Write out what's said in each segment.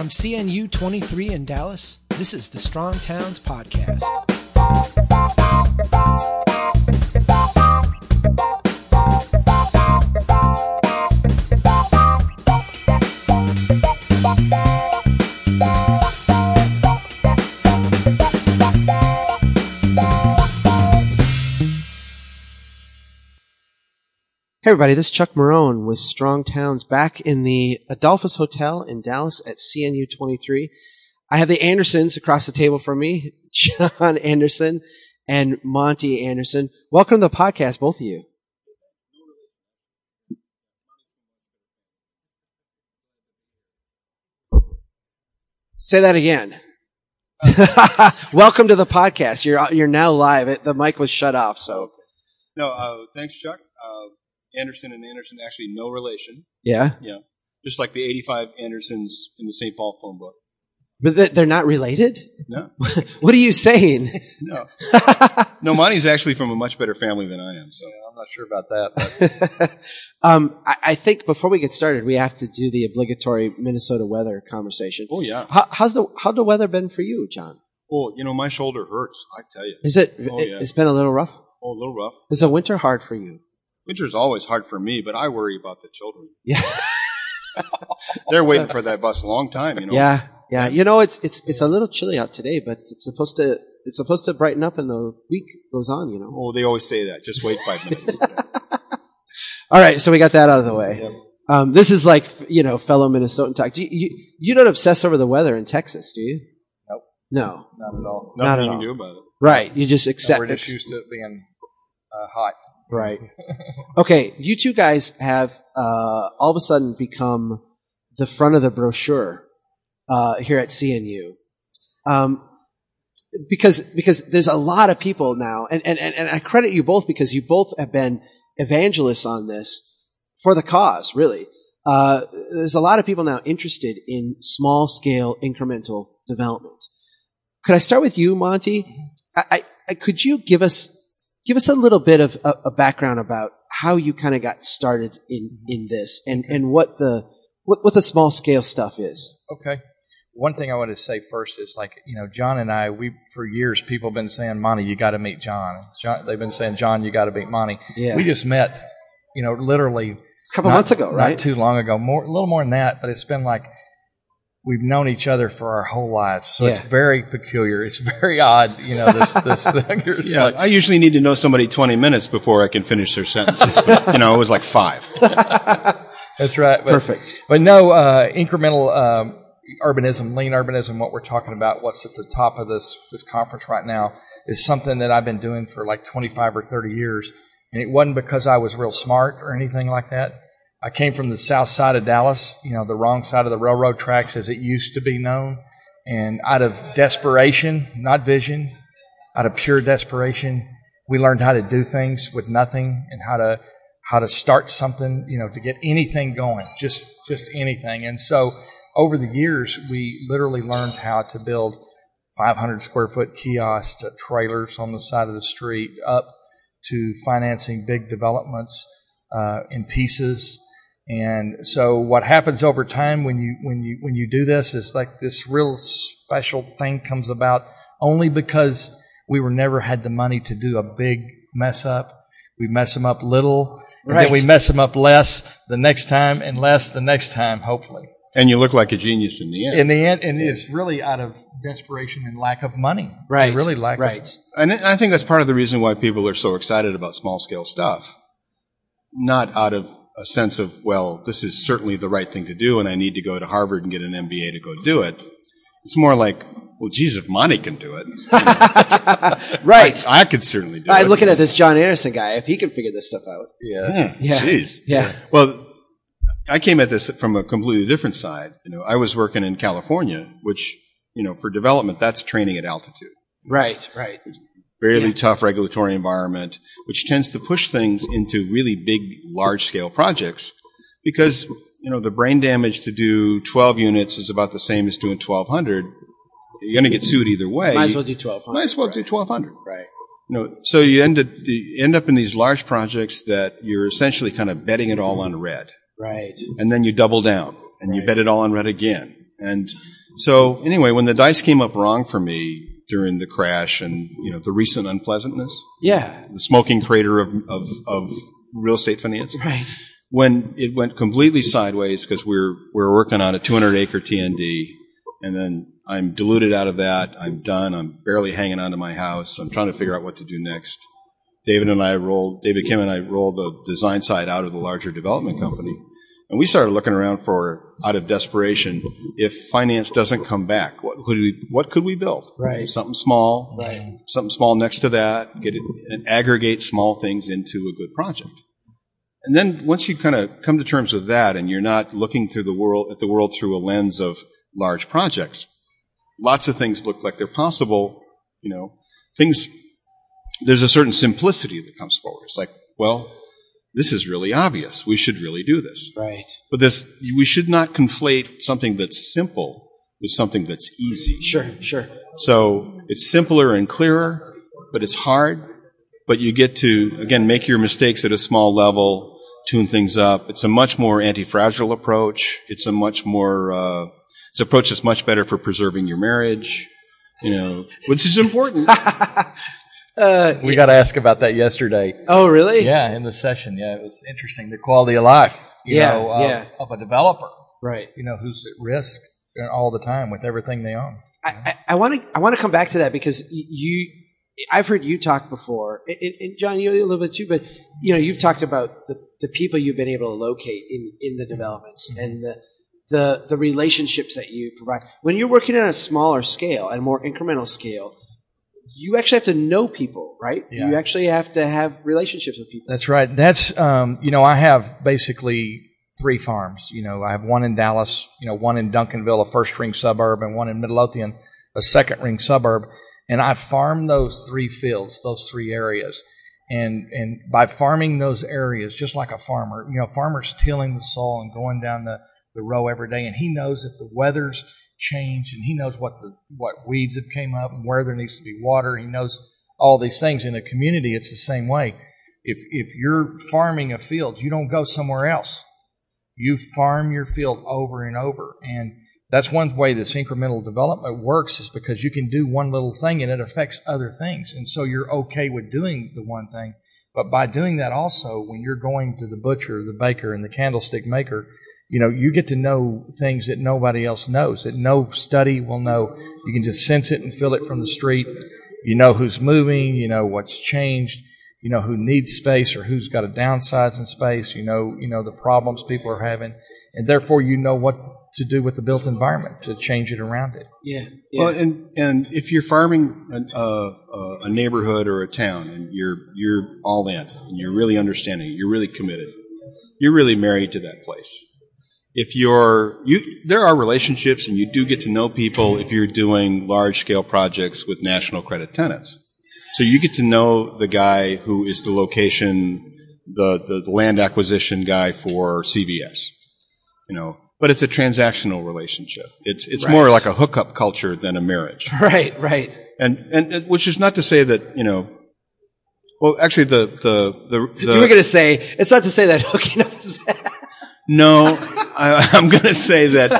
From CNU 23 in Dallas, this is the Strong Towns Podcast. Hey everybody, this is Chuck Marohn with Strong Towns back in the Adolphus Hotel in Dallas at CNU 23. I have the Andersons across the table from me, John Anderson and Monte Anderson. Welcome to the podcast, both of you. Say that again. Welcome to the podcast. You're you're now live. The mic was shut off, so No, uh, thanks, Chuck. Anderson and Anderson actually no relation. yeah. Yeah, just like the 85 Andersons in the St. Paul phone book. But they- they're not related. No, What are you saying? no, no. Monte's actually from a much better family than I am. So I'm not sure about that. But um, I, I think before we get started, we have to do the obligatory Minnesota weather conversation. oh yeah. How, how's the how's the weather been for you, John? Oh, you know my shoulder hurts. I tell you. Is it? Oh, it yeah. has been a little rough. Oh, a little rough. Is the winter hard for you? Winter's always hard for me, but I worry about the children. Yeah, They're waiting for that bus a long time. You know. yeah, yeah. You know, it's it's it's a little chilly out today, but it's supposed to it's supposed to brighten up, and the week goes on. You know. Oh, they always say that. Just wait five minutes. All right, so we got that out of the way. Yep. Um, this is like you know, fellow Minnesotan talk. Do you, you you don't obsess over the weather in Texas, do you? Nope. No. not at all. Not Nothing at you all. can do about it. Right. You just No, accept. we're just ex- used to it being uh, hot. Right. Okay, you two guys have uh, all of a sudden become the front of the brochure uh, here at CNU, um, because because there's a lot of people now, and, and and and I credit you both because you both have been evangelists on this for the cause. Really, uh, there's a lot of people now interested in small scale incremental development. Could I start with you, Monte? I, I, I could you give us give us a little bit of a, a background about how you kind of got started in mm-hmm. in this and and what the what what the small scale stuff is. Okay. One thing I want to say first is like you know John and I we for years people have been saying Monte you got to meet John. John they've been saying John you got to meet Monte. Yeah. We just met you know literally a couple not- months ago, right? Not too long ago, more a little more than that, but it's been like we've known each other for our whole lives. So it's very peculiar. It's very odd, you know, this this thing. Yeah, like, I usually need to know somebody 20 minutes before I can finish their sentences. But, you know, it was like five. That's right. But, Perfect. But no, uh, incremental um, urbanism, lean urbanism, what we're talking about, what's at the top of this this conference right now, is something that I've been doing for like 25 or 30 years. And it wasn't because I was real smart or anything like that. I came from the south side of Dallas, you know, the wrong side of the railroad tracks as it used to be known. And out of desperation, not vision, out of pure desperation, we learned how to do things with nothing and how to how to start something, you know, to get anything going, just just anything. And so over the years, we literally learned how to build 500 square foot kiosks, to trailers on the side of the street, up to financing big developments uh, in pieces. And so what happens over time when you when you when you do this is like this real special thing comes about only because we were never had the money to do a big mess up. We mess them up little, and Right. then we mess them up less the next time, and less the next time, hopefully. And you look like a genius in the end. In the end, and it's really out of desperation and lack of money. Right. Really lack of Right. And I think that's part of the reason why people are so excited about small scale stuff. Not out of a sense of, well, this is certainly the right thing to do and I need to go to Harvard and get an MBA to go do it. It's more like, well, geez, if Monte can do it, Right. I could certainly do it. I'm looking at this John Anderson guy. If he can figure this stuff out, Yeah. Yeah. Yeah. Jeez. yeah, Well, I came at this from a completely different side. You know, I was working in California, which, you know, for development, that's training at altitude. right, right, fairly Yeah. tough regulatory environment, which tends to push things into really big, large scale projects because, you know, the brain damage to do 12 units is about the same as doing 1200. You're going to get sued either way. might as well do 1200. Might as well do 1200. right. You know, so you end, up, you end up in these large projects that you're essentially kind of betting it all on red. Right. And then you double down and you bet it all on red again. And so anyway, when the dice came up wrong for me during the crash and you know the recent unpleasantness, Yeah. the smoking crater of of, of real estate finance, Right. when it went completely sideways because we're we're working on a 200 acre TND, and then I'm diluted out of that. I'm done. I'm barely hanging on to my house. I'm trying to figure out what to do next. David and I rolled. David Kim and I rolled the design side out of the larger development company, and we started looking around for out of desperation. If finance doesn't come back, what could we what could we build? Right. Something small. Right. Something small next to that. Get it and aggregate small things into a good project. And then once you kind of come to terms with that and you're not looking through the world at the world through a lens of large projects, lots of things look like they're possible, you know, things there's a certain simplicity that comes forward. It's like, well, this is really obvious. We should really do this. Right. But this we should not conflate something that's simple with something that's easy. Sure. Sure. So it's simpler and clearer, but it's hard. But you get to, again, make your mistakes at a small level, tune things up. It's a much more anti-fragile approach. It's a much more, uh, it's an approach that's much better for preserving your marriage, you know, which is important. Uh, we got to ask about that yesterday. Oh, really? Yeah, in the session. Yeah, it was interesting. The quality of life, you Yeah, know, of, yeah. of a developer, Right. you know, who's at risk uh, all the time with everything they own. I want to I want to come back to that because you I've heard you talk before, and, and- John, you a little bit too, but you know you've talked about the, the people you've been able to locate in, in the developments mm-hmm. and the, the the relationships that you provide. When you're working on a smaller scale and more incremental scale, you actually have to know people, right? Yeah. You actually have to have relationships with people. That's right. That's um, you know, I have basically three farms. You know, I have one in Dallas, you know, one in Duncanville, a first ring suburb, and one in Midlothian, a second ring suburb. And I farm those three fields, those three areas. And and by farming those areas, just like a farmer, you know, a farmer's tilling the soil and going down the, the row every day, and he knows if the weather's changed, and he knows what the what weeds have came up and where there needs to be water. He knows all these things in a community. It's the same way if if you're farming a field, you don't go somewhere else. You farm your field over and over, and that's one way this incremental development works is because you can do one little thing and it affects other things, and so you're okay with doing the one thing. But by doing that, also when you're going to the butcher, the baker, and the candlestick maker, you know you get to know things that nobody else knows. That no study will know. You can just sense it and feel it from the street. You know who's moving. You know what's changed you know who needs space or who's got to downsize in space you know you know the problems people are having and therefore you know what to do with the built environment to change it around it Yeah. yeah. Well, and and if you're farming a, a, uh, uh, a neighborhood or a town, and you're you're all in, and you're really understanding, you're really committed, you're really married to that place. If you're you, there are relationships, and you do get to know people if you're doing large scale projects with national credit tenants. So you get to know the guy who is the location, the the, the land acquisition guy for CVS, you know. But it's a transactional relationship. It's it's more like a hookup culture than a marriage. right. Right. And, and and which is not to say that you know. Well, actually, the the the, the you were going to say it's not to say that hooking up is bad. no, I, I'm going to say that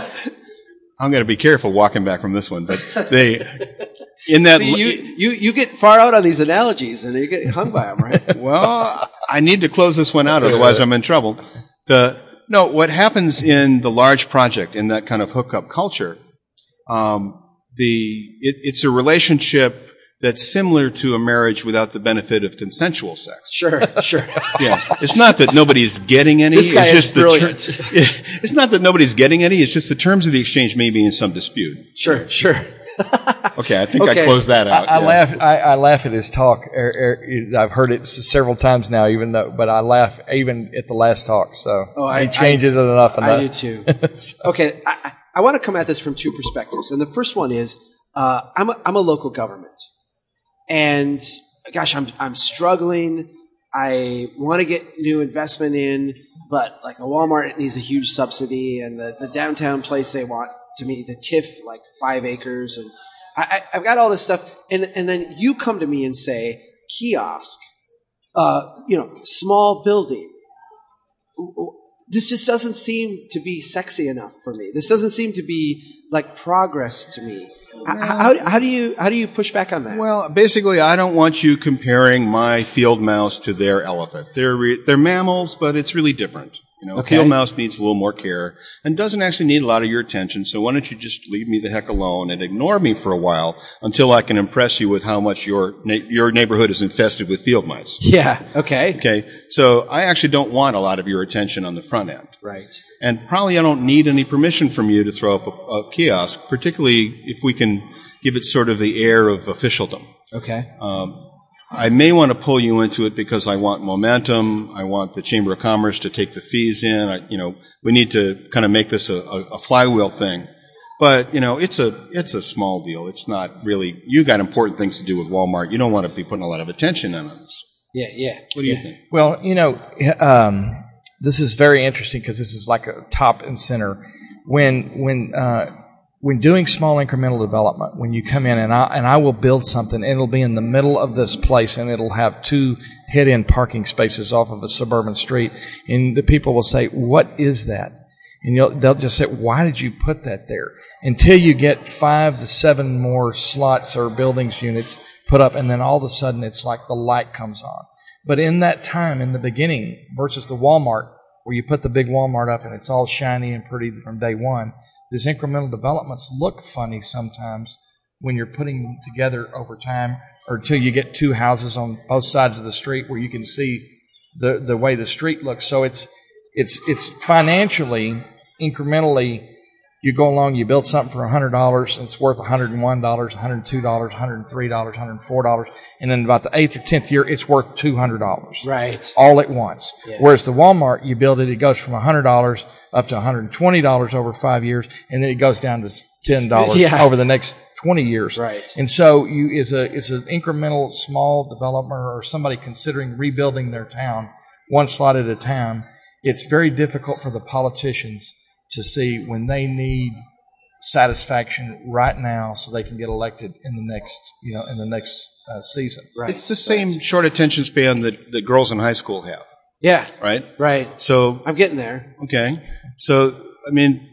I'm going to be careful walking back from this one, but they in that See, you, you you get far out on these analogies and you get hung by them, right? well, I need to close this one out, otherwise I'm in trouble. The no, what happens in the large project in that kind of hookup culture, um, the it, it's a relationship that's similar to a marriage without the benefit of consensual sex. sure, sure. Yeah, it's not that nobody's getting any. This guy it's is just the brilliant. ter- it's not that nobody's getting any. It's just the terms of the exchange may be in some dispute. Sure, sure. Okay, I think Okay. I closed that out. I yeah. laugh. I, I laugh at his talk. Er, er, I've heard it several times now, even though, but I laugh even at the last talk. So Oh, I- he changes it enough. I do enough. too. Okay, I, I- I want to come at this from two perspectives, and the first one is uh, I'm a, I'm a local government, and gosh, I'm I'm struggling. I want to get new investment in, but like the Walmart needs a huge subsidy, and the, the downtown place they want to me to TIF like five acres, and I, I've got all this stuff, and and then you come to me and say kiosk, uh, you know, small building this just doesn't seem to be sexy enough for me. This doesn't seem to be like progress to me. H- How, how do you how do you push back on that? Well, basically, I don't want you comparing my field mouse to their elephant. They're re- they're mammals, but it's really different. You know, Okay. field mouse needs a little more care and doesn't actually need a lot of your attention. So why don't you just leave me the heck alone and ignore me for a while until I can impress you with how much your na- your neighborhood is infested with field mice. yeah. Okay. Okay, so I actually don't want a lot of your attention on the front end. Right. And probably I don't need any permission from you to throw up a, a kiosk, particularly if we can give it sort of the air of officialdom. Okay. Um, I may want to pull you into it because I want momentum. I want the Chamber of Commerce to take the fees in. I, you know, we need to kind of make this a, a, a flywheel thing. But you know, it's a it's a small deal. It's not really. You got important things to do with Walmart. You don't want to be putting a lot of attention on this. Yeah. Yeah. What do you think? Well, you know, um, this is very interesting because this is like a top and center. When when uh, when doing small incremental development, when you come in and I and I will build something, it'll be in the middle of this place, and it'll have two head-in parking spaces off of a suburban street, and the people will say, "What is that?" And they'll just say, "Why did you put that there?" Until you get five to seven more slots or buildings units put up, and then all of a sudden it's like the light comes on. But in that time, in the beginning, versus the Walmart, where you put the big Walmart up and it's all shiny and pretty from day one, these incremental developments look funny sometimes when you're putting them together over time, or until you get two houses on both sides of the street where you can see the the way the street looks. So it's it's it's financially incrementally. You go along, you build something for hundred dollars, and it's worth one hundred and one dollars, one hundred two dollars, one hundred three dollars, one hundred four dollars, and then about the eighth or tenth year, it's worth two hundred dollars Right. all at once. Whereas the Walmart, you build it, it goes from $100 up to $120 over five years, and then it goes down to $10 Yeah. over the next 20 years. Right. And so you, is a, it's an incremental small developer or somebody considering rebuilding their town, one slot at a time. It's very difficult for the politicians to see when they need satisfaction right now so they can get elected in the next, you know, in the next uh, season. Right. It's the same short attention span that, that girls in high school have, Yeah. right? Right. So I'm getting there. Okay. So, I mean,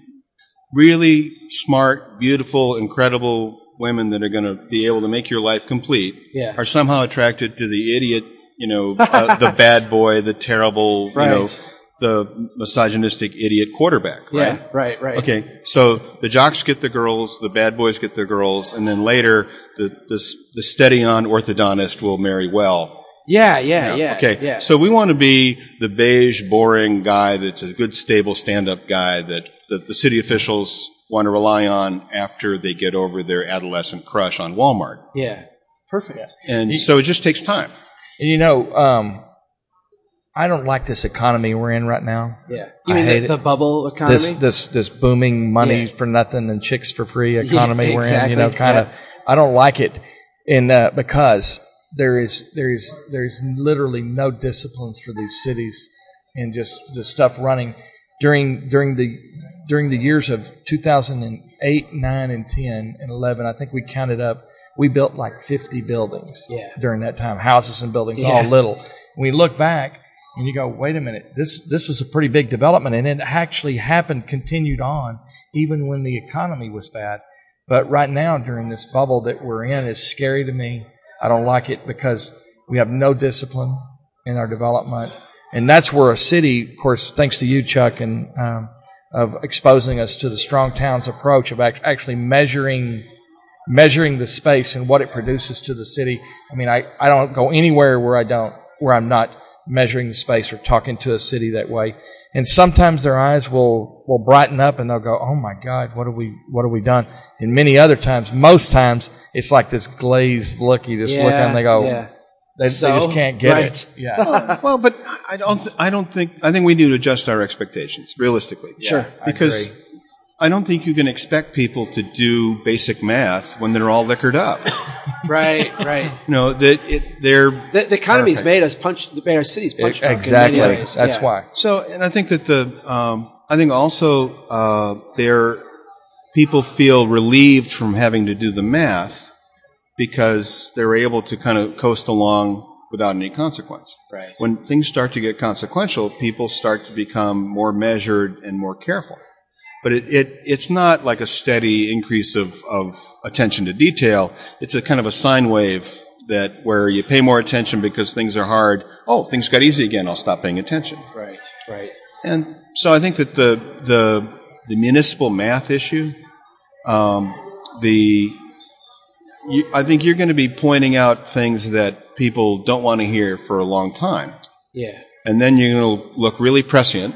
really smart, beautiful, incredible women that are going to be able to make your life complete Yeah. are somehow attracted to the idiot, you know, uh, the bad boy, the terrible, you know, Right. The misogynistic idiot quarterback, right? Yeah. Right. Right. Okay, so the jocks get the girls, the bad boys get their girls, and then later the the, the steady on orthodontist will marry well. Yeah. Yeah. Yeah. Okay, Yeah. so we want to be the beige, boring guy that's a good, stable, stand-up guy that, that the city officials want to rely on after they get over their adolescent crush on Walmart. yeah. Perfect. And so it just takes time. And you know, um, I don't like this economy we're in right now. Yeah. You I mean hate the, the bubble economy? This this this booming money Yeah. for nothing and chicks for free economy we're in. You know, kind of. Yeah. I don't like it, and uh, because there is there is there's literally no disciplines for these cities, and just the stuff running during during the during the years of 2008, 9, and 10 and 11. I think we counted up. We built like 50 buildings Yeah. during that time, houses and buildings, Yeah. all little. We look back and you go, wait a minute, this this was a pretty big development, and it actually happened, continued on, even when the economy was bad. But right now, during this bubble that we're in, is scary to me. I don't like it because we have no discipline in our development, and that's where a city, of course, thanks to you, Chuck, and um, of exposing us to the strong towns approach of act- actually measuring measuring the space and what it produces to the city. I mean, I, I don't go anywhere where I don't, where I'm not measuring the space or talking to a city that way. And sometimes their eyes will, will brighten up and they'll go, Oh my God, what have we, what have we done? And many other times, most times, it's like this glazed look. You just look at them and they go, yeah. they, So? they just can't get Right. it. Yeah. well, but I don't. Th- I don't think. I think we need to adjust our expectations realistically. Sure. I because agree. I don't think you can expect people to do basic math when they're all liquored up. Right. Right. you know that it, they're The, the economy's made us punch, made our cities punch drunk in exactly. ways. That's Yeah. why. so. And I think that the. Um, I think also uh, they're people feel relieved from having to do the math because they're able to kind of coast along without any consequence. Right. When things start to get consequential, people start to become more measured and more careful. But it, it it's not like a steady increase of, of attention to detail. It's a kind of a sine wave that where you pay more attention because things are hard. Oh, things got easy again. I'll stop paying attention. Right. Right. And so I think that the the the municipal math issue, um, the you, I think you're going to be pointing out things that people don't want to hear for a long time, Yeah. and then you're going to look really prescient,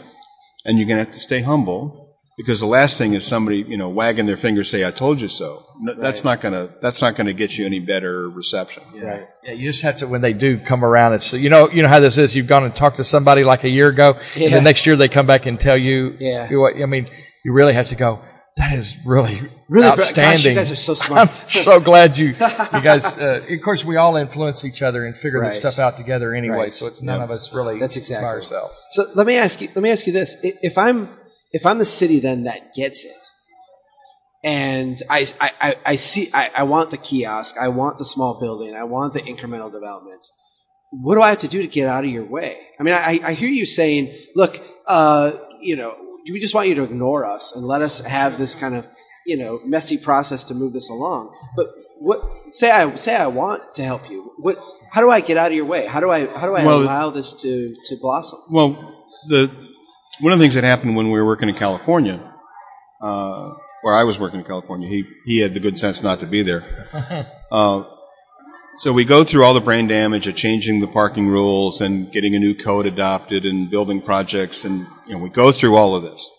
and you're going to have to stay humble because the last thing is somebody you know wagging their finger say I told you so. No, That's not going to that's not going to get you any better reception. Right. Yeah, you just have to when they do come around. It's you know you know how this is. You've gone and talked to somebody like a year ago, and the next year they come back and tell you. Yeah. you what I mean. You really have to go. That is really Really, outstanding. gosh, you guys are so smart. I'm so glad you you guys. Uh, of course, we all influence each other and figure this stuff out together anyway. Right. So it's none of us really That's exactly. by ourselves. So let me ask you. Let me ask you this: If I'm if I'm the city then that gets it, and I I, I, I see I, I want the kiosk, I want the small building, I want the incremental development. What do I have to do to get out of your way? I mean, I, I hear you saying, "Look, uh, you know, we just want you to ignore us and let us have this kind of you know messy process to move this along." But what say I say I want to help you? What how do I get out of your way? How do I how do I Well, allow this to to blossom? Well, the one of the things that happened when we were working in California, uh, where I was working in California, he he had the good sense not to be there. Uh, so we go through all the brain damage of changing the parking rules and getting a new code adopted and building projects, and you know we go through all of this.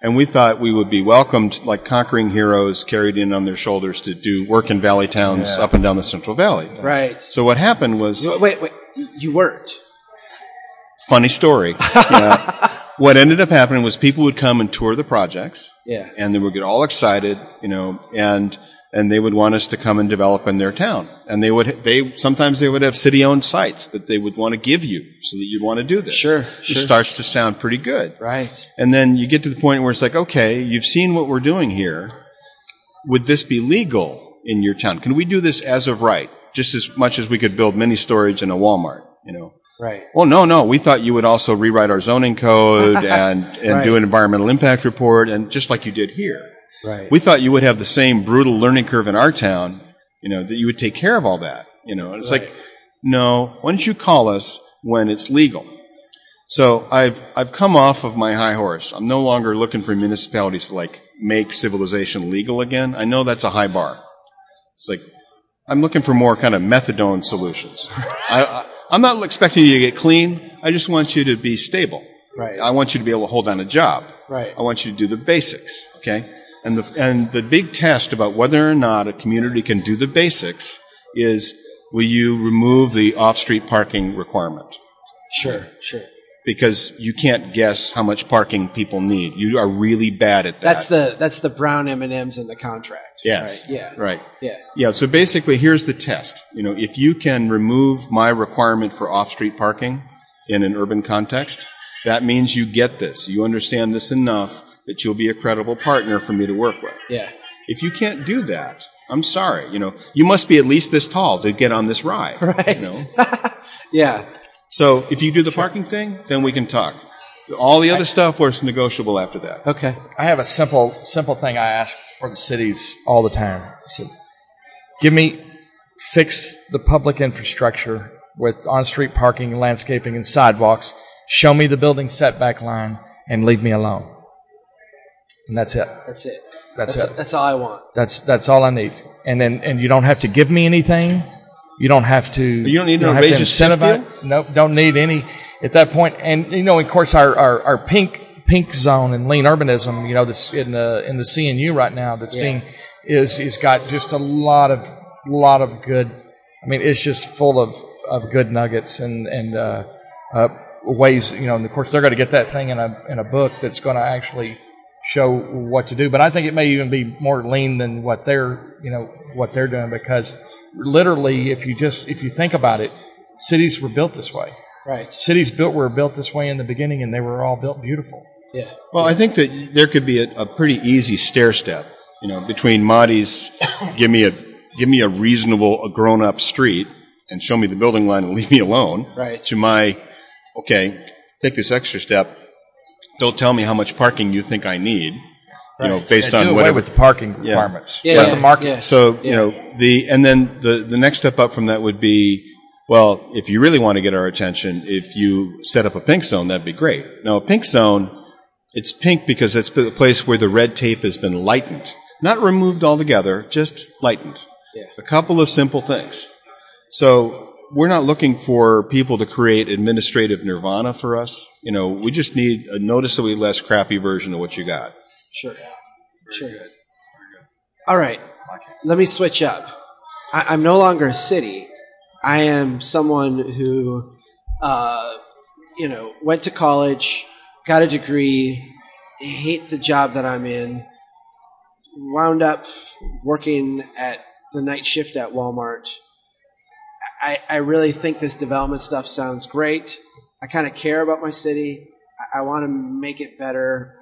And we thought we would be welcomed like conquering heroes carried in on their shoulders to do work in valley towns up and down the Central Valley. Right. So what happened was Wait, wait. You weren't. funny story. Yeah. what ended up happening was people would come and tour the projects, Yeah. and they would get all excited, you know, and and they would want us to come and develop in their town. And they would they sometimes they would have city owned sites that they would want to give you so that you'd want to do this. Sure, It sure. starts to sound pretty good. Right. And then you get to the point where it's like, okay, you've seen what we're doing here. Would this be legal in your town? Can we do this as of right? Just as much as we could build mini storage in a Walmart, you know? Right. Well, no, no. We thought you would also rewrite our zoning code and, and Right. do an environmental impact report, and just like you did here. Right. We thought you would have the same brutal learning curve in our town, you know, that you would take care of all that, you know. And it's Right. like, no, why don't you call us when it's legal? So I've, I've come off of my high horse. I'm no longer looking for municipalities to like make civilization legal again. I know that's a high bar. It's like, I'm looking for more kind of methadone solutions. I, I, I'm not expecting you to get clean. I just want you to be stable. Right. I want you to be able to hold down a job. Right. I want you to do the basics. Okay. And the, and the big test about whether or not a community can do the basics is will you remove the off-street parking requirement? Sure. Sure. Because you can't guess how much parking people need. You are really bad at that. That's the that's the brown M and M's in the contract. Yes. Right. Yeah. Right. Yeah. Yeah, so basically here's the test. You know, if you can remove my requirement for off-street parking in an urban context, that means you get this. You understand this enough that you'll be a credible partner for me to work with. Yeah. If you can't do that, I'm sorry. You know, you must be at least this tall to get on this ride. Right. You know? Yeah. So if you do the parking thing, then we can talk. All the other stuff was negotiable after that. Okay. I have a simple simple thing I ask for the cities all the time. I said, give me fix the public infrastructure with on-street parking, landscaping, and sidewalks. Show me the building setback line and leave me alone. And that's it. That's it. That's that's it. That's all I want. That's that's all I need. And then and you don't have to give me anything. You don't have to. You don't need an have to outrageous incentivize- Nope, don't need any at that point. And you know, of course, our, our, our pink pink zone and lean urbanism. You know, that's in the in the CNU right now. That's Yeah. being is is got just a lot of lot of good. I mean, it's just full of of good nuggets and and uh, uh, ways. You know, and of course, they're going to get that thing in a in a book that's going to actually show what to do. But I think it may even be more lean than what they're, you know, what they're doing because literally, if you just if you think about it, cities were built this way. Right. Cities built were built this way in the beginning, and they were all built beautiful. Yeah. Well, I think that there could be a, a pretty easy stair step, you know, between Marty's give me a give me a reasonable, a grown up street and show me the building line and leave me alone. Right. To my, okay, take this extra step. Don't tell me how much parking you think I need. You know, based Yeah, on do away whatever. with the parking Yeah. requirements. Yeah, Let yeah, the market. yeah. So, you know, the, and then the, the next step up from that would be, well, if you really want to get our attention, if you set up a pink zone, that'd be great. Now, a pink zone, it's pink because it's the place where the red tape has been lightened. Not removed altogether, just lightened. Yeah. A couple of simple things. So, we're not looking for people to create administrative nirvana for us. You know, we just need a noticeably less crappy version of what you got. Sure. Sure. good All right. Let me switch up. I, I'm no longer a city. I am someone who, uh, you know, went to college, got a degree, hate the job that I'm in, wound up working at the night shift at Walmart. I, I really think this development stuff sounds great. I kind of care about my city. I, I want to make it better.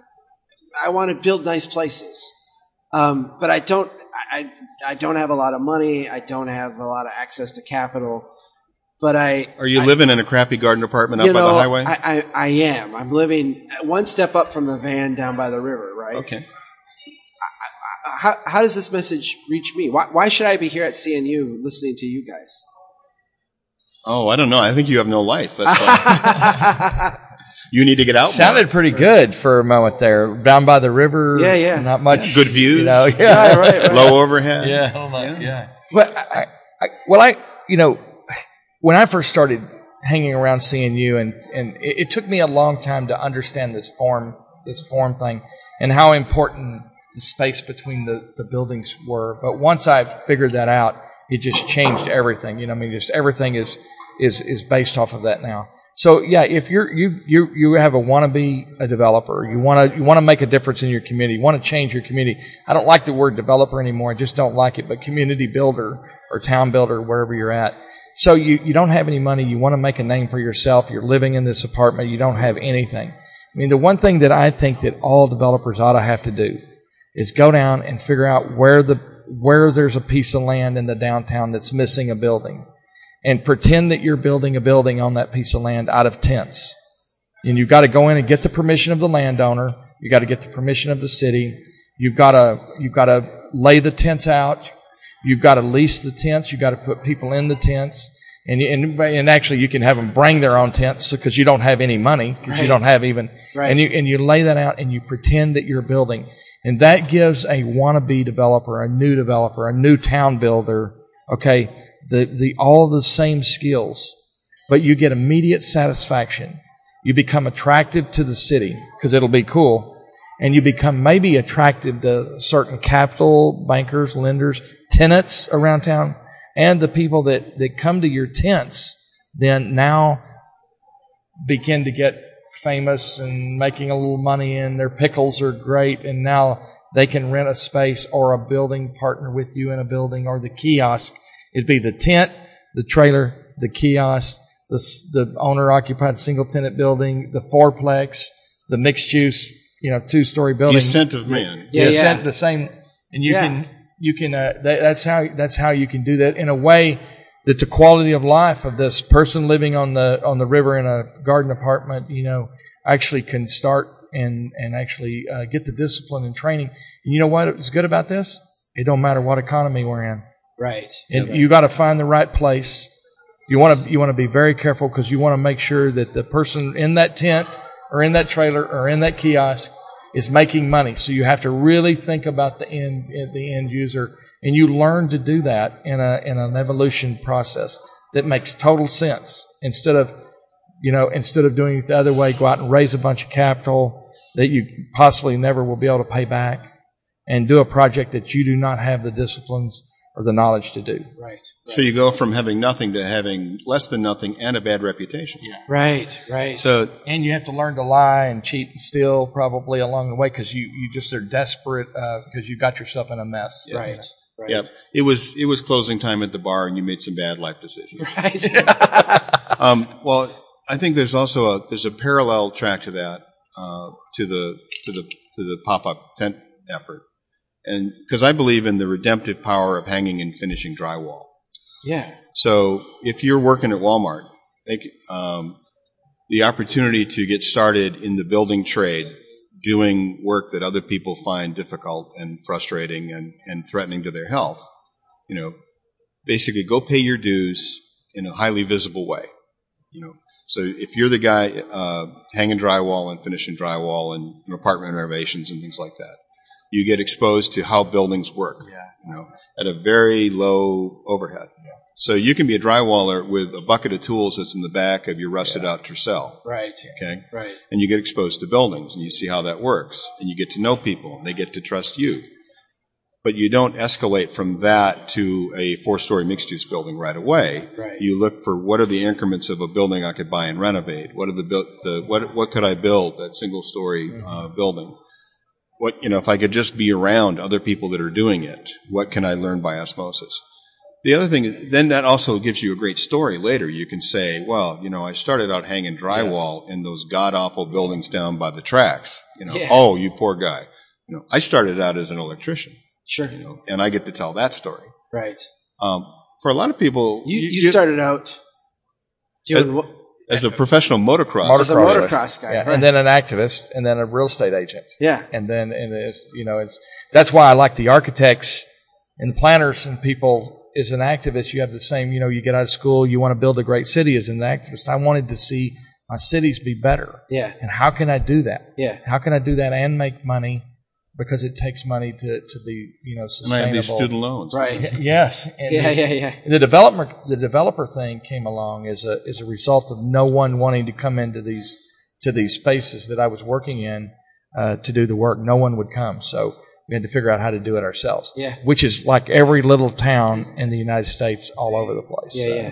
I want to build nice places. Um, but I don't, I, I don't have a lot of money. I don't have a lot of access to capital. But I, Are you I- living in a crappy garden apartment up you by the highway? I, I, I am. I'm living one step up from the van down by the river, right? okay. How, how does this message reach me? Why, why should I be here at CNU listening to you guys? Oh, I don't know. I think you have no life. That's why you need to get out. Sounded pretty good for a moment there. Down by the river. Yeah, yeah. Not much. Good views. You know, Yeah, yeah. right, right. Low overhead. Yeah. Oh hold on, yeah. But I, I, well, I, you know, when I first started hanging around CNU, and and it, it took me a long time to understand this form, this form thing, and how important the space between the the buildings were. But once I figured that out, it just changed everything. You know, I mean, just everything is is is based off of that now. So yeah, if you're you you you have a want to be a developer, you want to you want to make a difference in your community, you want to change your community. I don't like the word developer anymore. I just don't like it. But community builder or town builder, wherever you're at. So you you don't have any money. You want to make a name for yourself. You're living in this apartment. You don't have anything. I mean, the one thing that I think that all developers ought to have to do is go down and figure out where the where there's a piece of land in the downtown that's missing a building and pretend that you're building a building on that piece of land out of tents. And you've got to go in and get the permission of the landowner. You've got to get the permission of the city. You've got to you've got to lay the tents out. You've got to lease the tents. You've got to put people in the tents. And, and, and actually you can have them bring their own tents because you don't have any money because you don't have even, Right. and you, and you lay that out and you pretend that you're building. And that gives a wannabe developer, a new developer, a new town builder, okay, the, the, all the same skills, but you get immediate satisfaction. You become attractive to the city because it'll be cool. And you become maybe attracted to certain capital bankers, lenders, tenants around town, and the people that, that come to your tents then now begin to get famous and making a little money and their pickles are great and now they can rent a space or a building partner with you in a building or the kiosk it'd be the tent the trailer the kiosk the, the owner occupied single tenant building the fourplex the mixed use you know two story The building ascent of man. Yeah, yeah, yeah. sent the same, and you Yeah. can you can uh, that, that's how that's how you can do that in a way that the quality of life of this person living on the on the river in a garden apartment, you know, actually can start and and actually uh, get the discipline and training. And you know what is good about this? It don't matter what economy we're in. Right. And you got to find the right place. You want to you want to be very careful because you want to make sure that the person in that tent or in that trailer or in that kiosk is making money. So you have to really think about the end the end user, and you learn to do that in a in an evolution process that makes total sense. Instead of you know instead of doing it the other way, go out and raise a bunch of capital that you possibly never will be able to pay back, and do a project that you do not have the disciplines or the knowledge to do. Right. So you go from having nothing to having less than nothing and a bad reputation. Yeah. Right. Right. So and you have to learn to lie and cheat and steal probably along the way because you, you just are desperate because you got yourself in a mess. right. Right. yeah, it was it was closing time at the bar, and you made some bad life decisions. Right. Um, well, I think there's also a there's a parallel track to that uh, to the to the to the pop up tent effort, and because I believe in the redemptive power of hanging and finishing drywall. yeah. So if you're working at Walmart, think, um, the opportunity to get started in the building trade doing work that other people find difficult and frustrating and, and threatening to their health. You know, basically go pay your dues in a highly visible way. You know, so if you're the guy uh, hanging drywall and finishing drywall and apartment renovations and things like that, you get exposed to how buildings work. Yeah. You know, at a very low overhead. Yeah. So you can be a drywaller with a bucket of tools that's in the back of your rusted out Tercel. Right. Okay. Right. And you get exposed to buildings and you see how that works and you get to know people and they get to trust you. But you don't escalate from that to a four story mixed use building right away. Right. You look for what are the increments of a building I could buy and renovate? What are the, the what, what could I build that single story uh, building? What, you know, if I could just be around other people that are doing it, what can I learn by osmosis? The other thing, is- then that also gives you a great story later. You can say, well, you know, I started out hanging drywall in those god awful buildings down by the tracks. You know, Yeah. oh, you poor guy. You know, I started out as an electrician, Sure. you know, and I get to tell that story. Right. Um, for a lot of people, You, you, started out doing what? As a professional motocross. As a Motocross. motocross guy. Yeah, right. and then an activist, and then a real estate agent. yeah. and then and it's you know it's that's why I like the architects and the planners and people. As an activist, you have the same. You know, you get out of school, you want to build a great city. As an activist, I wanted to see my cities be better. Yeah. And how can I do that? Yeah. How can I do that and make money? Because it takes money to, to be you know and I sustainable. have these student loans. Right. Yes. And Yeah. the, Yeah. Yeah. the developer the developer thing came along as a as a result of no one wanting to come into these to these spaces that I was working in uh, to do the work. No one would come, so we had to figure out how to do it ourselves. Yeah. which is like every little town in the United States, all over the place. Yeah. So- Yeah.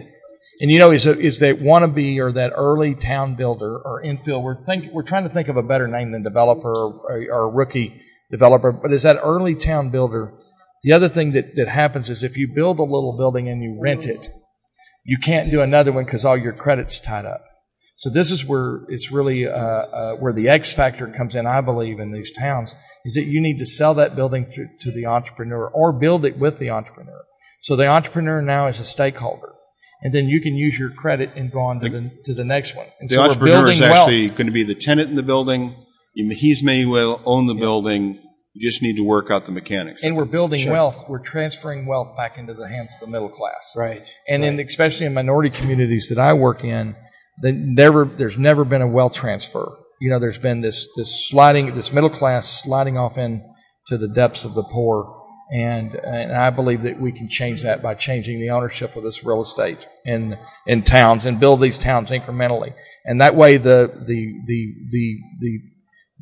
And you know, is a, is that wannabe or that early town builder or infill? We're think we're trying to think of a better name than developer or, or rookie developer, but is that early town builder? The other thing that, that happens is if you build a little building and you rent it, you can't do another one because all your credit's tied up. So this is where it's really uh, uh, where the X factor comes in. I believe in these towns is that you need to sell that building to, to the entrepreneur or build it with the entrepreneur. So the entrepreneur now is a stakeholder, and then you can use your credit and go on to the to the next one. And The so we're entrepreneur is wealth. actually going to be the tenant in the building. You- He's may well own the building. You just need to work out the mechanics. and we're building Sure. wealth. We're transferring wealth back into the hands of the middle class. Right. And in especially in minority communities that I work in, the never there's never been a wealth transfer. You know, there's been this this sliding this middle class sliding off into the depths of the poor, and and I believe that we can change that by changing the ownership of this real estate in in towns and build these towns incrementally, and that way the the the the the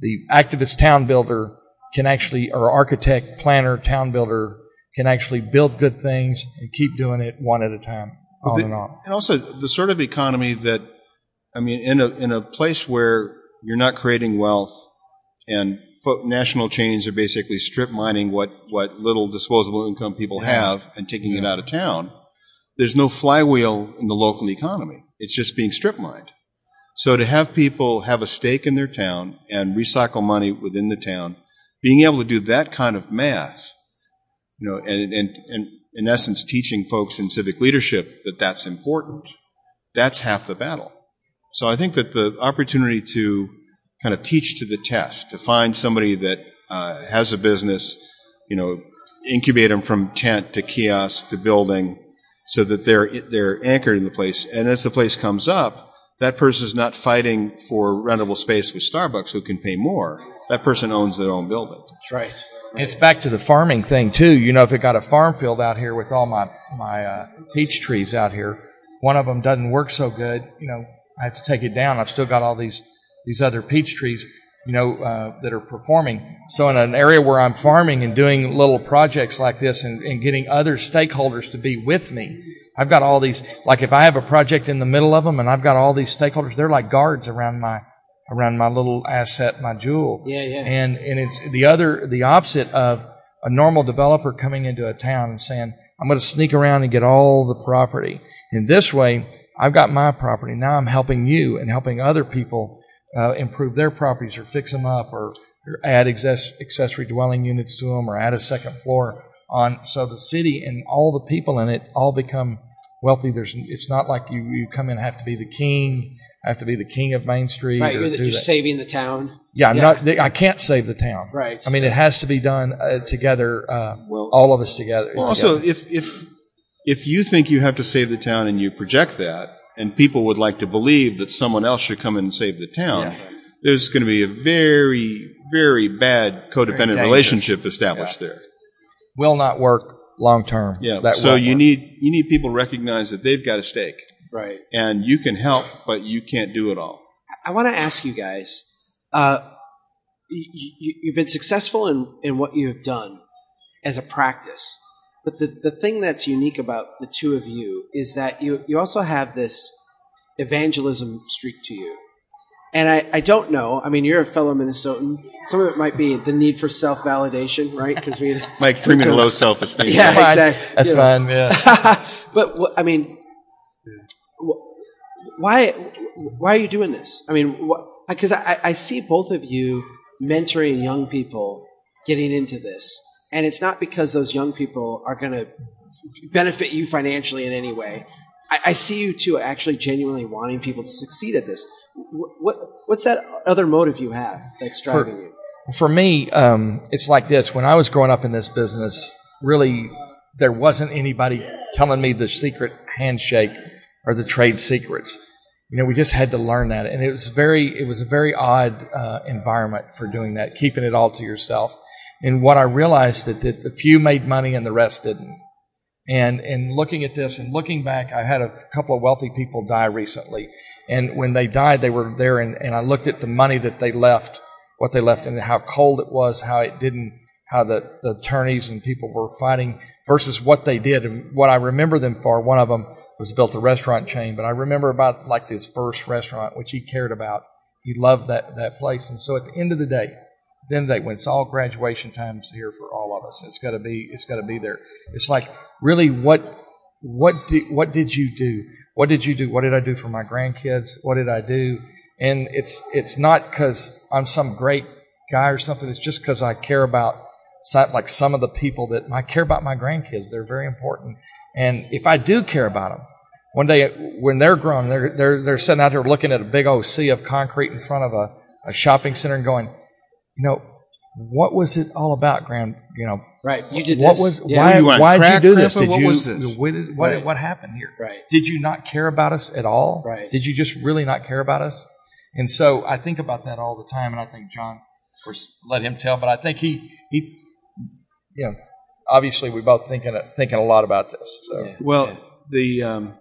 the activist town builder can actually or architect planner town builder can actually build good things and keep doing it one at a time on the- and on. and also the sort of economy that, I mean, in a in a place where you're not creating wealth, and fo- national chains are basically strip mining what what little disposable income people have and taking it out of town. There's no flywheel in the local economy. It's just being strip mined. So to have people have a stake in their town and recycle money within the town, being able to do that kind of math, you know, and, and, and in essence teaching folks in civic leadership that that's important, that's half the battle. So I think that the opportunity to kind of teach to the test, to find somebody that uh, has a business, you know, incubate them from tent to kiosk to building, so that they're they're anchored in the place. And as the place comes up, that person is not fighting for rentable space with Starbucks, who can pay more. That person owns their own building. That's right. It's back to the farming thing too. You know, if it got a farm field out here with all my my uh, peach trees out here, one of them doesn't work so good. You know, I have to take it down. I've still got all these these other peach trees, you know, uh, that are performing. So in an area where I'm farming and doing little projects like this and, and getting other stakeholders to be with me, I've got all these. Like if I have a project in the middle of them and I've got all these stakeholders, they're like guards around my around my little asset, my jewel. Yeah, yeah. And and it's the other the opposite of a normal developer coming into a town and saying, I'm going to sneak around and get all the property. In this way, I've got my property. Now I'm helping you and helping other people uh, improve their properties or fix them up or, or add access, accessory dwelling units to them or add a second floor on. So the city and all the people in it all become wealthy. There's, it's not like you, you come in and have to be the king, have to be the king of Main Street. Right. or You're, do you're saving the town. Yeah, I'm Yeah. not. I can't save the town. Right. I mean, it has to be done uh, together. Uh, Well- all of us together. Well, also, if if if you think you have to save the town and you project that, and people would like to believe that someone else should come in and save the town, there's going to be a very very bad codependent dangerous. relationship established there. will not work long term. Yeah. That so you work. need you need people to recognize that they've got a stake, Right. and you can help, but you can't do it all. I want to ask you guys. Uh, you, you, you've been successful in, in what you have done as a practice, but the, the thing that's unique about the two of you is that you, you also have this evangelism streak to you. And I, I don't know. I mean, you're a fellow Minnesotan. Some of it might be the need for self validation, right? Because we, My extremely low self esteem. Yeah. Fine. exactly. That's You know. fine. Yeah. but what, I mean, wh- why why are you doing this? I mean, because I, I see both of you mentoring young people getting into this, and it's not because those young people are going to benefit you financially in any way. I, I see you too actually genuinely wanting people to succeed at this. What, what what's that other motive you have that's driving you? For me, um, it's like this. When I was growing up in this business, really, there wasn't anybody telling me the secret handshake or the trade secrets. You know, we just had to learn that, and it was very, it was a very odd uh, environment for doing that, keeping it all to yourself. And what I realized that, that the few made money and the rest didn't. And and looking at this and looking back, I had a couple of wealthy people die recently, and when they died, they were there, and, and I looked at the money that they left, what they left, and how cold it was, how it didn't, how the, the attorneys and people were fighting versus what they did. And what I remember them for, one of them was built a restaurant chain, but I remember about like his first restaurant, which he cared about. He loved that that place, and so at the end of the day, at the end of the day, when it's all graduation times here for all of us, it's got to be it's got to be there. It's like really what what did what did you do? What did you do? What did I do for my grandkids? What did I do? And it's it's not because I'm some great guy or something. It's just because I care about like some of the people that I care about my grandkids. They're very important. And if I do care about them, one day when they're grown, they're they're they're sitting out there looking at a big old sea of concrete in front of a, a shopping center and going, you know, what was it all about, grand? You know, Right, you did what this. was Yeah. why You why did you do this? Did What you was this? What, did, what, Right. what happened here? Right. Did you not care about us at all? Right. Did you just really not care about us? And so I think about that all the time, and I think John, of course, let him tell, but I think he he, you know, obviously we both thinking thinking a lot about this. So Yeah. Well, the um,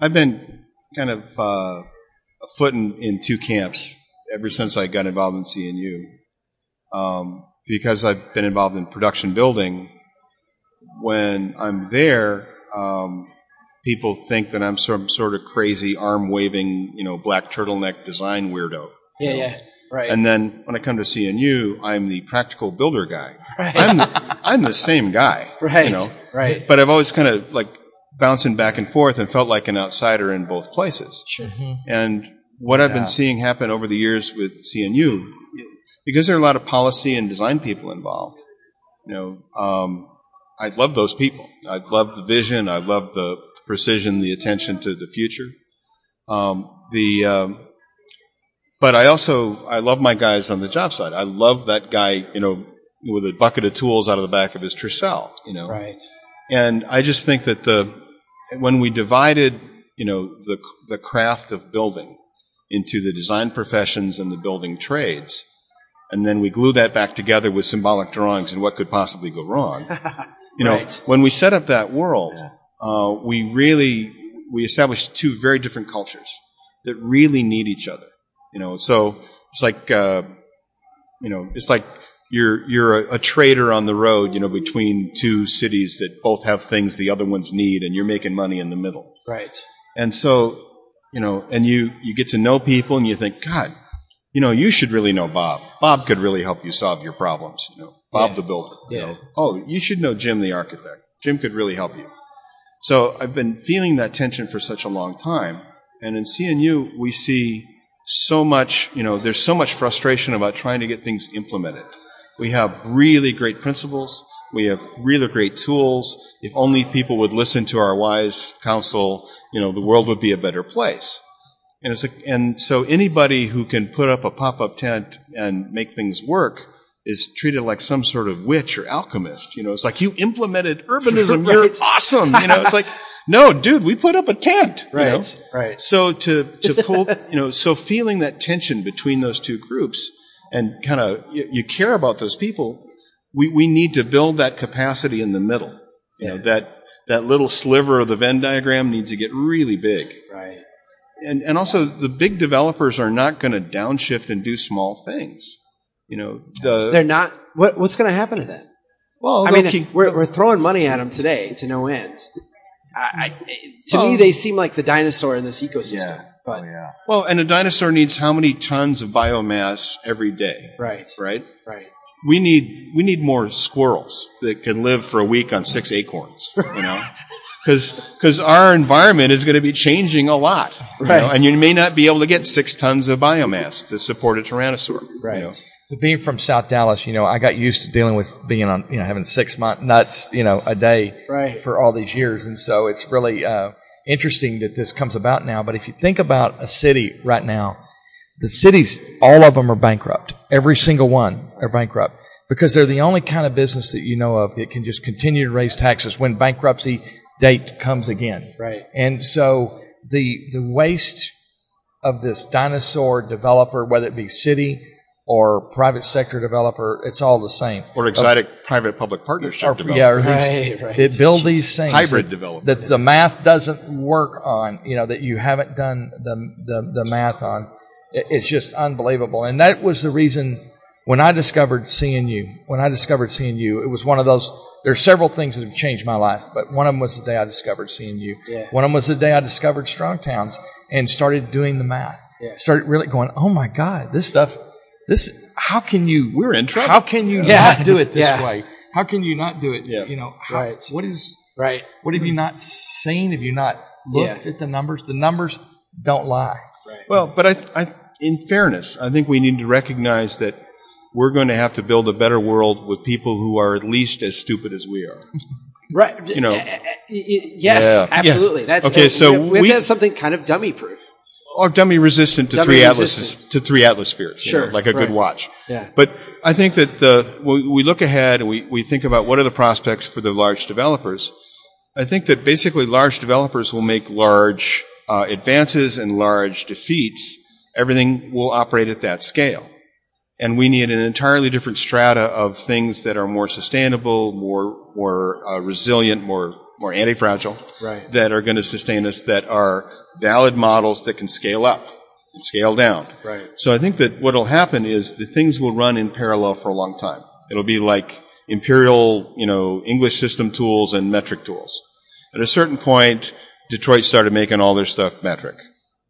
I've been kind of uh, a foot in, in two camps ever since I got involved in CNU. Um, because I've been involved in production building, when I'm there, um, people think that I'm some sort of crazy arm waving, you know, black turtleneck design weirdo. Yeah, yeah, right. And then when I come to CNU, I'm the practical builder guy. right. I'm the, I'm the same guy. right. You know, right. but I've always kind of like bouncing back and forth and felt like an outsider in both places. Sure. And what I've Yeah. been seeing happen over the years with CNU, because there are a lot of policy and design people involved, you know, um, I love those people. I love the vision. I love the precision, the attention to the future. Um, the, um, but I also, I love my guys on the job site. I love that guy, you know, with a bucket of tools out of the back of his Tercel, you know. Right. And I just think that the when we divided, you know, the the craft of building into the design professions and the building trades, and then we glue that back together with symbolic drawings and what could possibly go wrong. You know, Right. when we set up that world, uh, we really we established two very different cultures that really need each other. You know, so it's like uh, you know, it's like you're you're a, a trader on the road, you know, between two cities that both have things the other ones need, and you're making money in the middle. Right. And so, you know, and you you get to know people, and you think, God, you know, you should really know Bob. Bob could really help you solve your problems. You know, Bob Yeah. the builder. You Yeah. know, oh, you should know Jim the architect. Jim could really help you. So I've been feeling that tension for such a long time, and in CNU we see so much. You know, there's so much frustration about trying to get things implemented. We have really great principles. We have really great tools. If only people would listen to our wise counsel, you know, the world would be a better place. And it's a, and so anybody who can put up a pop-up tent and make things work is treated like some sort of witch or alchemist. You know, it's like you implemented urbanism. You're awesome. You know, it's like, no, dude, we put up a tent. you know? Right. Right. So to to pull, you know, so feeling that tension between those two groups and kind of you, you care about those people, we we need to build that capacity in the middle. You know, that that little sliver of the Venn diagram needs to get really big. Right. And and also the big developers are not going to downshift and do small things. You know, the They're not. What, what's going to happen to them? well, I mean, keep- we're, we're throwing money at them today to no end. I, I, to me, they seem like the dinosaur in this ecosystem. Yeah. But oh, yeah. well, and a dinosaur needs how many tons of biomass every day, right, right? right, we need we need more squirrels that can live for a week on six acorns. You know, because because our environment is going to be changing a lot. you know, and you may not be able to get six tons of biomass to support a tyrannosaur. you right. know. So being from South Dallas, you know, I got used to dealing with being on, you know, having six month nuts, you know, a day Right. for all these years, and so it's really uh, interesting that this comes about now. But if you think about a city right now, the cities, all of them are bankrupt. Every single one are bankrupt because they're the only kind of business that you know of that can just continue to raise taxes when bankruptcy date comes again. Right. And so the the waste of this dinosaur developer, whether it be city or private sector developer, it's all the same. Or exotic private-public partnership Or, development. yeah, or Right, right. that build these things Hybrid that, development. that the math doesn't work on. You know that you haven't done the the, the math on. It- It's just unbelievable, and that was the reason when I discovered CNU. When I discovered CNU, it was one of those. There's several things that have changed my life, but one of them was the day I discovered CNU. Yeah. One of them was the day I discovered Strong Towns and started doing the math. Yeah. Started really going, oh my God, this stuff, this, how can you, We're in trouble. how can you Yeah. not do it this Yeah. way? How can you not do it? Yeah. You know, how, Right. what is, Right. what have you not seen? Have you not looked Yeah. at the numbers? The numbers don't lie. Well, but I, I, in fairness, I think we need to recognize that we're going to have to build a better world with people who are at least as stupid as we are. Right. You know. Uh, y- y- Yes, Yeah. absolutely. Yes. That's Okay, so we have, we have we- to have something kind of dummy proof. or dummy resistant to Dummy three resistant. atlases to three atlas spheres. you know, Sure, like a good watch. Yeah. But I think that the we look ahead and we, we think about what are the prospects for the large developers. I think that basically large developers will make large uh, advances and large defeats. Everything will operate at that scale. And we need an entirely different strata of things that are more sustainable, more more uh, resilient, more more anti-fragile, Right. that are going to sustain us, that are valid models that can scale up and scale down. Right. So I think that what'll happen is the things will run in parallel for a long time. It'll be like imperial, you know, English system tools and metric tools. At a certain point, Detroit started making all their stuff metric.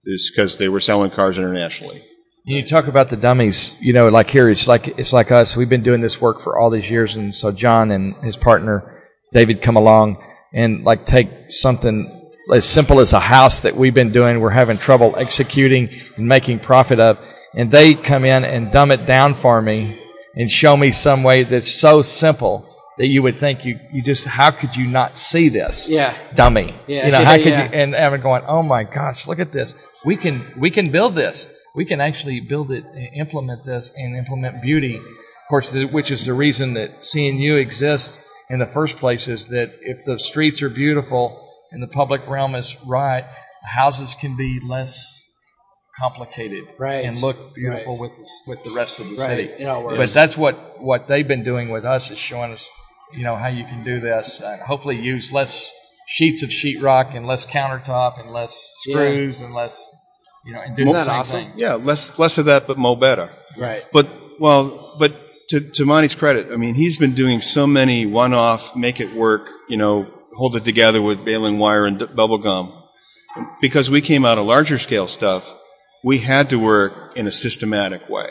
Is because they were selling cars internationally. You talk about the dummies, you know, like here, it's like, it's like us. We've been doing this work for all these years. And so John and his partner, David, come along and like take something as simple as a house that we've been doing. We're having trouble executing and making profit of. And they come in and dumb it down for me and show me some way that's so simple that you would think you, you just, how could you not see this? Yeah. Dummy. Yeah, You know, how could yeah. you, and I'm going, oh my gosh, look at this. We can, we can build this. We can actually build it, implement this, and implement beauty. Of course, which is the reason that CNU exists in the first place is that if the streets are beautiful and the public realm is right, the houses can be less complicated Right. and look beautiful Right. with the, with the rest of the Right. city. It all works. But that's what, what they've been doing with us is showing us, you know, how you can do this and hopefully use less sheets of sheetrock and less countertop and less Yeah. screws and less, you know, and do Isn't the that same awesome? thing. Yeah, less less of that, but more better. Right. But well, but to to Monte's credit, I mean, he's been doing so many one-off, make it work, you know, hold it together with baling wire and d- bubble gum. Because we came out of larger scale stuff, we had to work in a systematic way.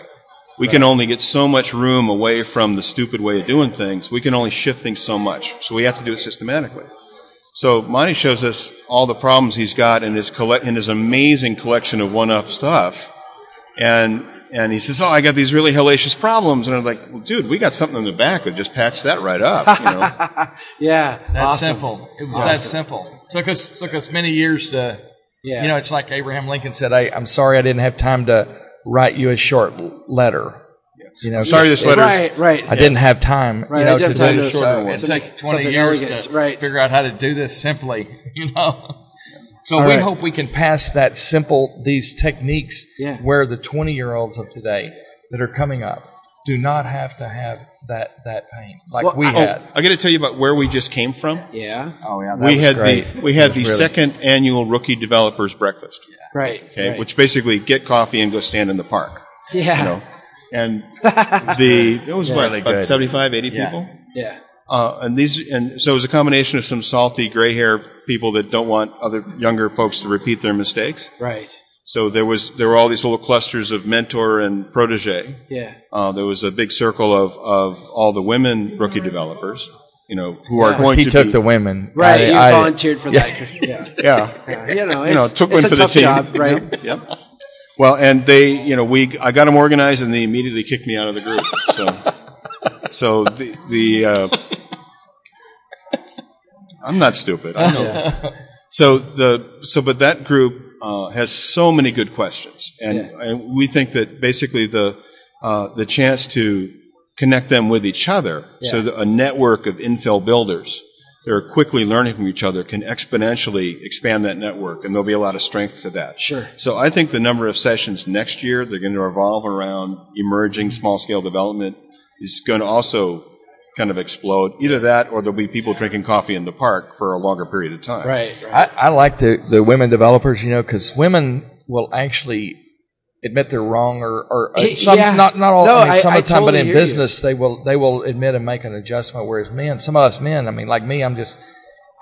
We can only get so much room away from the stupid way of doing things. We can only shift things so much. So we have to do it systematically. So Monte shows us all the problems he's got in his colle- in his amazing collection of one-off stuff, and and he says, "Oh, I got these really hellacious problems," and I'm like, "Well, dude, we got something in the back that just patched that right up." You know? Yeah. That's awesome. simple. It was that simple. Took us took us many years to Yeah. You know, it's like Abraham Lincoln said, I, I'm sorry I didn't have time to write you a short letter. You know, sorry this letter- Right, right. I didn't have time, Right, you I didn't to have time do to- it. So to it took 20 something years elegant, to right. figure out how to do this simply, you know. So All we right. hope we can pass that simple, these techniques Yeah. where the 20 year olds of today that are coming up do not have to have that, that pain like Well, we I- had. I got to tell you about where we just came from. Yeah. Oh, yeah. we had great. the we had That the was really- second annual rookie developers breakfast. Right. Okay, right. which basically get coffee and go stand in the park. yeah. You know, and the it was what Really about good. 75, 80 Yeah. people. Yeah. Uh, and these, and so it was a combination of some salty gray hair people that don't want other younger folks to repeat their mistakes. Right. So there was, there were all these little clusters of mentor and protege. Yeah. Uh, there was a big circle of, of all the women rookie developers, you know, who are Yeah. going he to took be, the women. Right. I- you I- volunteered for that. Yeah. yeah, Yeah, You know, you know, took it's one a for the tough team. job, right? Yep. yep. Well, and they, you know, we, I got them organized and they immediately kicked me out of the group. So, so the, the, uh, I'm not stupid. I know. So the, so, but that group, uh, has so many good questions. And, Yeah. and we think that basically the, uh, the chance to connect them with each other, so Yeah. that a network of infill builders that are quickly learning from each other can exponentially expand that network, and there'll be a lot of strength to that. Sure. So I think the number of sessions next year, they're going to revolve around emerging small scale development is going to also kind of explode. Either that or there'll be people drinking coffee in the park for a longer period of time. Right. Right. I, I like the, the women developers, you know, because women will actually admit they're wrong, or, or uh, some, yeah. not not all. No, I mean, some I of the time, totally but in hear you. business, they will they will admit and make an adjustment. Whereas men, some of us men, I mean, like me, I'm just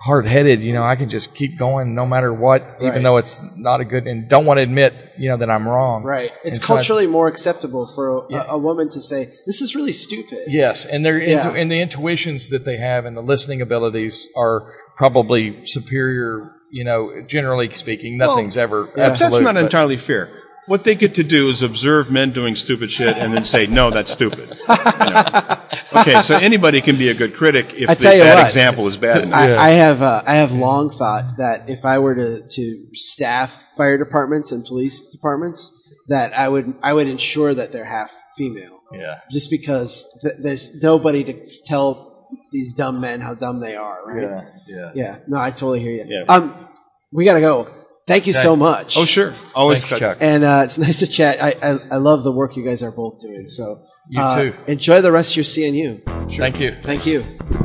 hard headed. You know, I can just keep going no matter what, Right. even though it's not a good, and don't want to admit, you know, that I'm wrong. Right. It's And so I- culturally more acceptable for a, a woman to say, "This is really stupid." Yes, and their Yeah. intu- and the intuitions that they have and the listening abilities are probably superior. You know, generally speaking, nothing's ever But absolute. that's not but- entirely fair. What they get to do is observe men doing stupid shit and then say, no, that's stupid. You know? Okay, so anybody can be a good critic if I the tell you bad what. example is bad enough. I, I have uh, I have long thought that if I were to, to staff fire departments and police departments, that I would I would ensure that they're half female, Yeah. just because th- there's nobody to tell these dumb men how dumb they are, right? Yeah. Yeah. Yeah. No, I totally hear you. Yeah. Um, we gotta go. Thank you so much. Oh, sure. Always Thanks, Chuck. And uh, it's nice to chat. I, I I love the work you guys are both doing. So You uh, too. Enjoy the rest of your CNU. Thank you. Thank you.